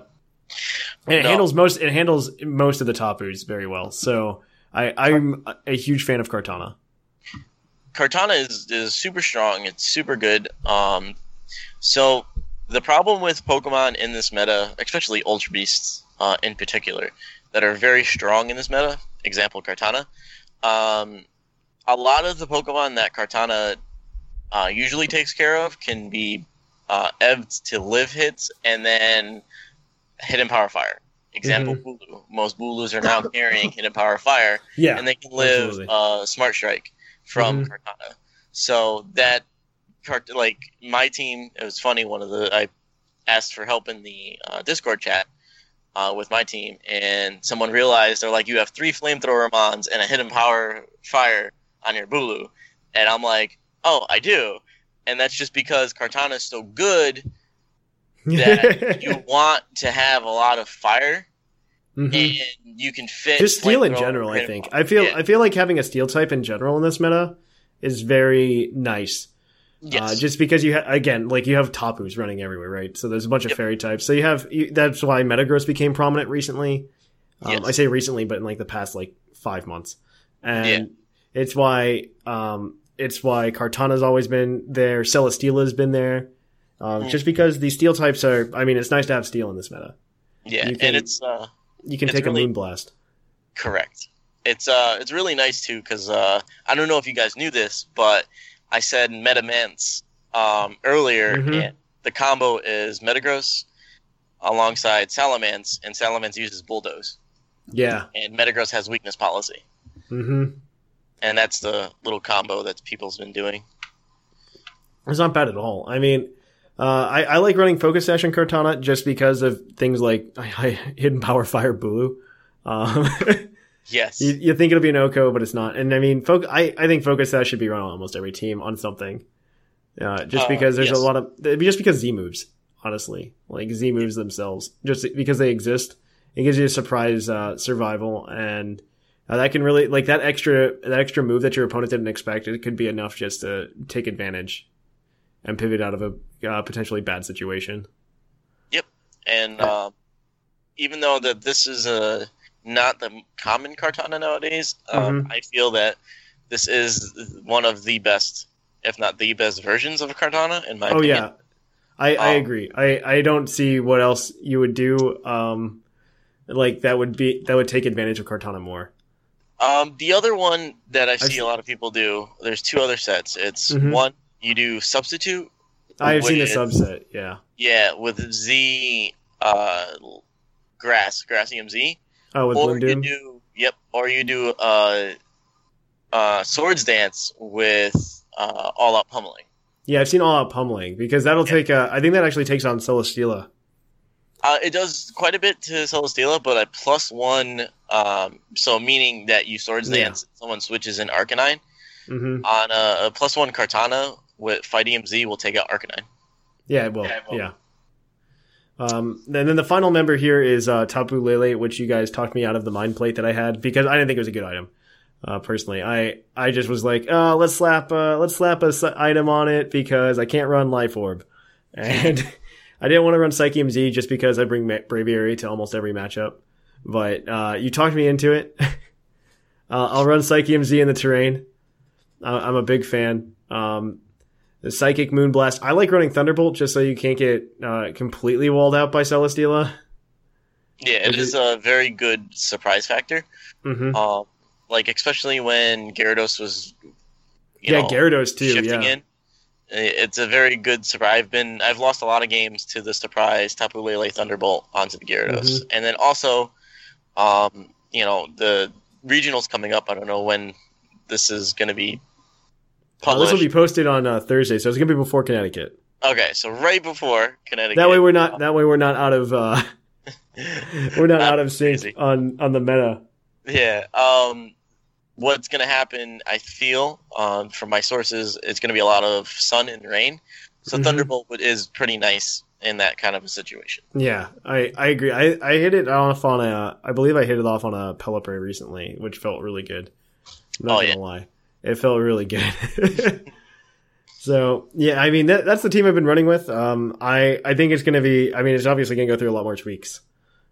and it No. handles most it handles most of the Tapus very well. So I, I'm a huge fan of Kartana. Kartana is, is super strong. It's super good. Um, so the problem with Pokemon in this meta, especially Ultra Beasts uh, in particular, that are very strong in this meta, example Kartana, um, a lot of the Pokemon that Kartana uh, usually takes care of can be uh, EV'd to live hits and then hidden power fire. Example Bulu. Most Bulus are now carrying hidden power fire Yeah, and they can live uh, Smart Strike from Mhm. Kartana. So that cart like my team, it was funny. One of the I asked for help in the uh, Discord chat. uh, with my team, and someone realized they're like, you have three flamethrower mons and a hidden power fire on your Bulu, and I'm like, oh, I do, and that's just because Kartana is so good that you want to have a lot of fire, Mhm. and you can fit Just steel in general, I think. I feel Yeah. I feel like having a steel type in general in this meta is very nice. yes. Uh, just because you ha- again, like you have Tapus running everywhere, right? So there's a bunch of fairy types. So you have you, that's why Metagross became prominent recently. Um, Yes. I say recently, but in like the past like five months, and it's why um, it's why Kartana's always been there. Celesteela's been there. Um, Mm. Just because these steel types are, I mean, it's nice to have steel in this meta. yeah, can- and it's uh, You can It's take really- a Moonblast. Correct. It's uh, it's really nice too because uh, I don't know if you guys knew this, but I said Metamance um, earlier, Mhm. and the combo is Metagross alongside Salamence, and Salamence uses Bulldoze, Yeah. and Metagross has Weakness Policy, Mm-hmm. and that's the little combo that people's been doing. It's not bad at all. I mean, uh, I, I like running Focus Sash and Kartana just because of things like I, I, Hidden Power Fire Bulu. Um, Yes. you, you think it'll be an OHKO, but it's not. And I mean, foc- I, I think Focus Sash should be run on almost every team on something. Uh, just Uh, because there's yes. a lot of, just because Z moves, honestly. Like Z moves themselves, just because they exist. It gives you a surprise uh, survival, and uh, that can really like that extra that extra move that your opponent didn't expect. It could be enough just to take advantage and pivot out of a uh, potentially bad situation. Yep, and um, even though that this is a not the common Kartana nowadays, um, Mm-hmm. I feel that this is one of the best, if not the best versions of a Kartana in my opinion. Oh opinion. yeah, I, I Um, agree. I, I don't see what else you would do. Um, like that would be that would take advantage of Kartana more. Um, the other one that I I've see a lot of people do, there's two other sets. It's Mhm. one you do substitute. I've seen the subset. Yeah. Yeah, with Z uh, grass, Grassium Z, Oh, with or you do yep, or you do uh, uh, Swords Dance with uh, All Out Pummeling. Yeah, I've seen all out pummeling because that'll take. Uh, I think that actually takes on Celesteela. Uh, it does quite a bit to Celesteela, but a plus one, um, so meaning that you Swords Yeah. Dance, someone switches in Arcanine. hmm On a, a plus one Kartana with Fighting Z will take out Arcanine. Yeah, well, Yeah, yeah. Um, and then the final member here is uh, Tapu Lele, which you guys talked me out of the mind plate that I had because I didn't think it was a good item. Uh, personally, I I just was like, oh, let's slap uh, let's slap a s- item on it because I can't run Life Orb, and I didn't want to run Psychium Z just because I bring Ma- Braviary to almost every matchup. But uh, you talked me into it. uh, I'll run Psychium Z in the terrain. Uh, I'm a big fan. Um, the Psychic Moonblast. I like running Thunderbolt just so you can't get uh, completely walled out by Celesteela. Yeah, it Is a very good surprise factor. hmm Um, like especially when Gyarados was, Yeah, know, Gyarados too. shifting Yeah. in. It's a very good surprise. I've been I've lost a lot of games to the surprise Tapu Lele Thunderbolt onto the Gyarados, Mm-hmm. and then also, um, you know the regionals coming up. I don't know when this is going to be Uh, this will be posted on uh, Thursday, so it's gonna be before Connecticut. okay, so right before Connecticut. That way we're not. That way we're not out of. Uh, we're not Not out of sync crazy. on on the meta. Yeah. Um, what's going to happen, I feel, um, from my sources, it's going to be a lot of sun and rain. So Mhm. Thunderbolt is pretty nice in that kind of a situation. Yeah, I I agree. I I hit it off on a. I believe I hit it off on a Pelipper recently, which felt really good. I'm not Oh, gonna yeah. lie, it felt really good. so yeah, I mean that, that's the team I've been running with. Um, I I think it's gonna be. I mean, it's obviously gonna go through a lot more tweaks,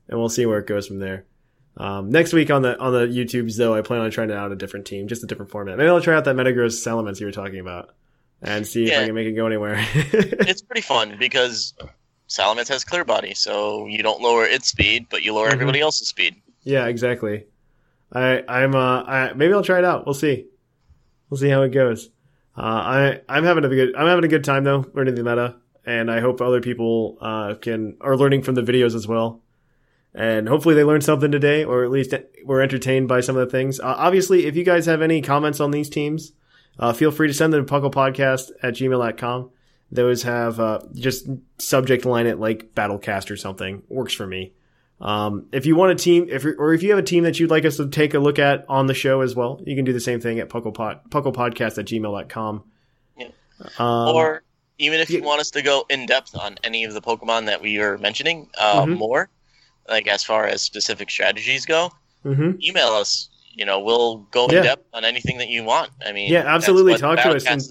and we'll see where it goes from there. Um, next week on the on the YouTubes though, I plan on trying out a different team, just a different format. Maybe I'll try out that Metagross Salamence you were talking about, and see if I can make it go anywhere. it's pretty fun because Salamence has Clear Body, so you don't lower its speed, but you lower Mhm. everybody else's speed. Yeah, exactly. I I'm uh I, maybe I'll try it out. We'll see. We'll see how it goes. Uh, I I'm having a good I'm having a good time though learning the meta, and I hope other people uh can are learning from the videos as well. And hopefully they learned something today, or at least were entertained by some of the things. Uh, obviously, if you guys have any comments on these teams, uh, feel free to send them to pucklepodcast at gmail.com. Those have uh, just subject line it like Battlecast or something. Works for me. Um, if you want a team, if or if you have a team that you'd like us to take a look at on the show as well, you can do the same thing at pucklepod, pucklepodcast at gmail.com. Yeah. Um, or even if you yeah. want us to go in depth on any of the Pokemon that we are mentioning uh, Mhm. more, like as far as specific strategies go, mhm. email us. You know, we'll go in Yeah. depth on anything that you want. I mean, Yeah, absolutely. Talk to us and-.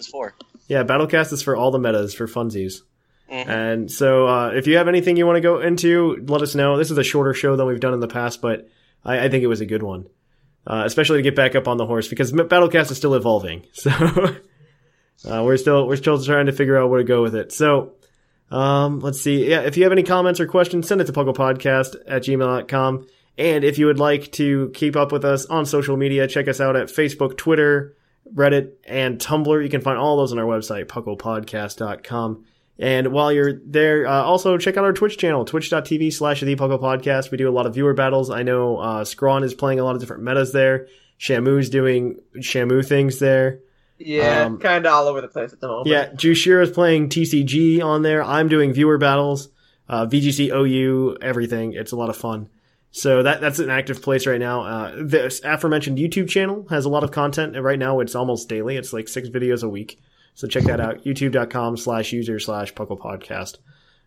Yeah, Battlecast is for all the metas for funsies. Mhm. And so, uh, if you have anything you want to go into, let us know. This is a shorter show than we've done in the past, but I, I think it was a good one, uh, especially to get back up on the horse because Battlecast is still evolving. So uh, we're still we're still trying to figure out where to go with it. So um, let's see. Yeah, if you have any comments or questions, send it to pucklepodcast at gmail.com. And if you would like to keep up with us on social media, check us out at Facebook, Twitter, Reddit, and Tumblr. You can find all those on our website, pucklepodcast.com. And while you're there, uh, also check out our Twitch channel, twitch.tv slash the Podcast. We do a lot of viewer battles. I know, uh, Scrawn is playing a lot of different metas there. Shamu's doing Shamu things there. Yeah, Um, kind of all over the place at the moment. Yeah, Jushira is playing TCG on there. I'm doing viewer battles, uh, VGC OU, everything. It's a lot of fun. So that that's an active place right now. Uh, this aforementioned YouTube channel has a lot of content. And right now, it's almost daily. It's like six videos a week. So check that out. YouTube.com slash user slash Puckle Podcast.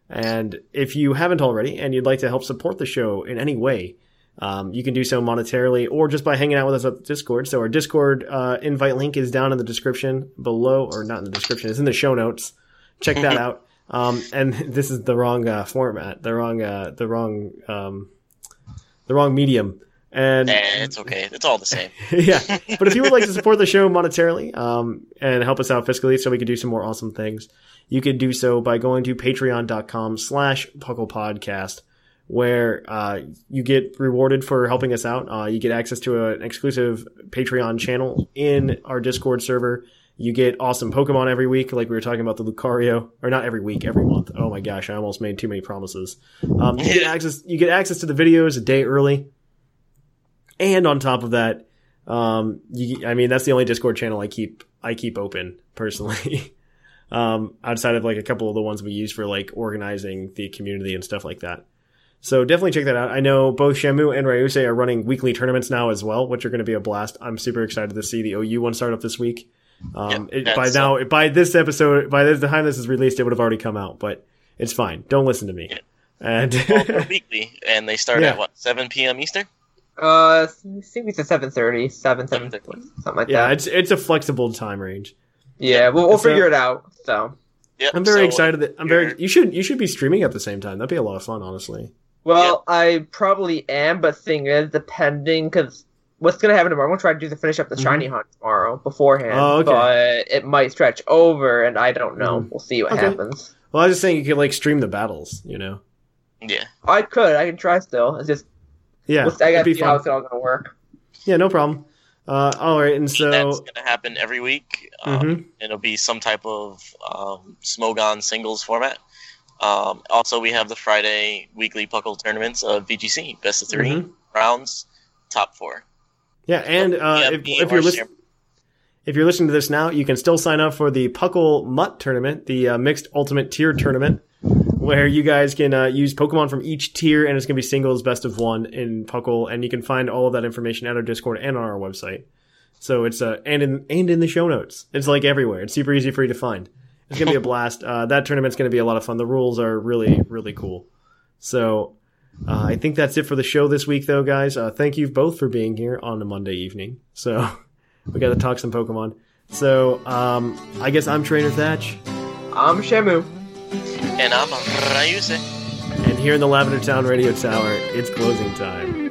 And if you haven't already and you'd like to help support the show in any way, um, you can do so monetarily or just by hanging out with us at Discord. So our Discord uh, invite link is down in the description below, or not in the description, it's in the show notes. Check that out. Um, and this is the wrong uh, format, the wrong, uh, the wrong, um, the wrong medium. And Eh, it's okay. It's all the same. yeah. But if you would like to support the show monetarily um, and help us out fiscally so we can do some more awesome things, you could do so by going to patreon.com slash puckle podcast where uh, you get rewarded for helping us out. Uh, you get access to an exclusive Patreon channel in our Discord server. You get awesome Pokemon every week, like we were talking about the Lucario, or not every week, every month. Oh my gosh, I almost made too many promises. Um, you get access. You get access to the videos a day early, and on top of that, um, you, I mean, that's the only Discord channel I keep I keep open personally. um, outside of like a couple of the ones we use for like organizing the community and stuff like that. So definitely check that out. I know both Shamu and Ryuse are running weekly tournaments now as well, which are going to be a blast. I'm super excited to see the OU one start up this week. Um, Yeah, it, by now, by this episode, by the time this is released, it would have already come out, but it's fine. Don't listen to me. Yeah. And Well, weekly, and they start Yeah. at what 7 p.m. Eastern. Uh, I think it's a 7.30, 7, 7, 7:30. something like yeah, that. Yeah, it's it's a flexible time range. Yeah, we'll, we'll So- figure it out. So, Yep. I'm very so, excited that I'm very. you're- should you should be streaming at the same time. That'd be a lot of fun, honestly. well, I probably am, but thing is, depending, because what's gonna happen tomorrow? I'm gonna try to do the finish up the shiny hunt tomorrow beforehand. Mm-hmm. Oh, okay. But it might stretch over, and I don't know. Mhm. We'll see what Okay. happens. Well, I was just saying you could like stream the battles. You know. Yeah. I could. I can try still. It's just Yeah, we'll, I gotta be see how fun. it's all gonna work. Yeah, no problem. Uh, all right, and so that's going to happen every week. Um, Mhm. It'll be some type of um, Smogon singles format. Um, also, we have the Friday weekly Puckle tournaments of VGC, best of 3 Mhm. rounds, top four. yeah, and uh, if, if you're listening. If you're listening to this now, you can still sign up for the Puckle Mutt tournament, the uh, mixed ultimate tier tournament, where you guys can uh, use Pokemon from each tier, and it's going to be singles best of one in Puckle, and you can find all of that information at our Discord and on our website. So it's uh, and in and in the show notes, it's like everywhere. It's super easy for you to find. It's going to be a blast. Uh, that tournament's going to be a lot of fun. The rules are really really cool. So. Uh, I think that's it for the show this week, though, guys. Uh, thank you both for being here on a Monday evening. So, we got to talk some Pokemon. So, um, I guess I'm Trainer Thatch, I'm Shamu. And I'm Ryuse. and here in the Lavender Town Radio Tower, it's closing time.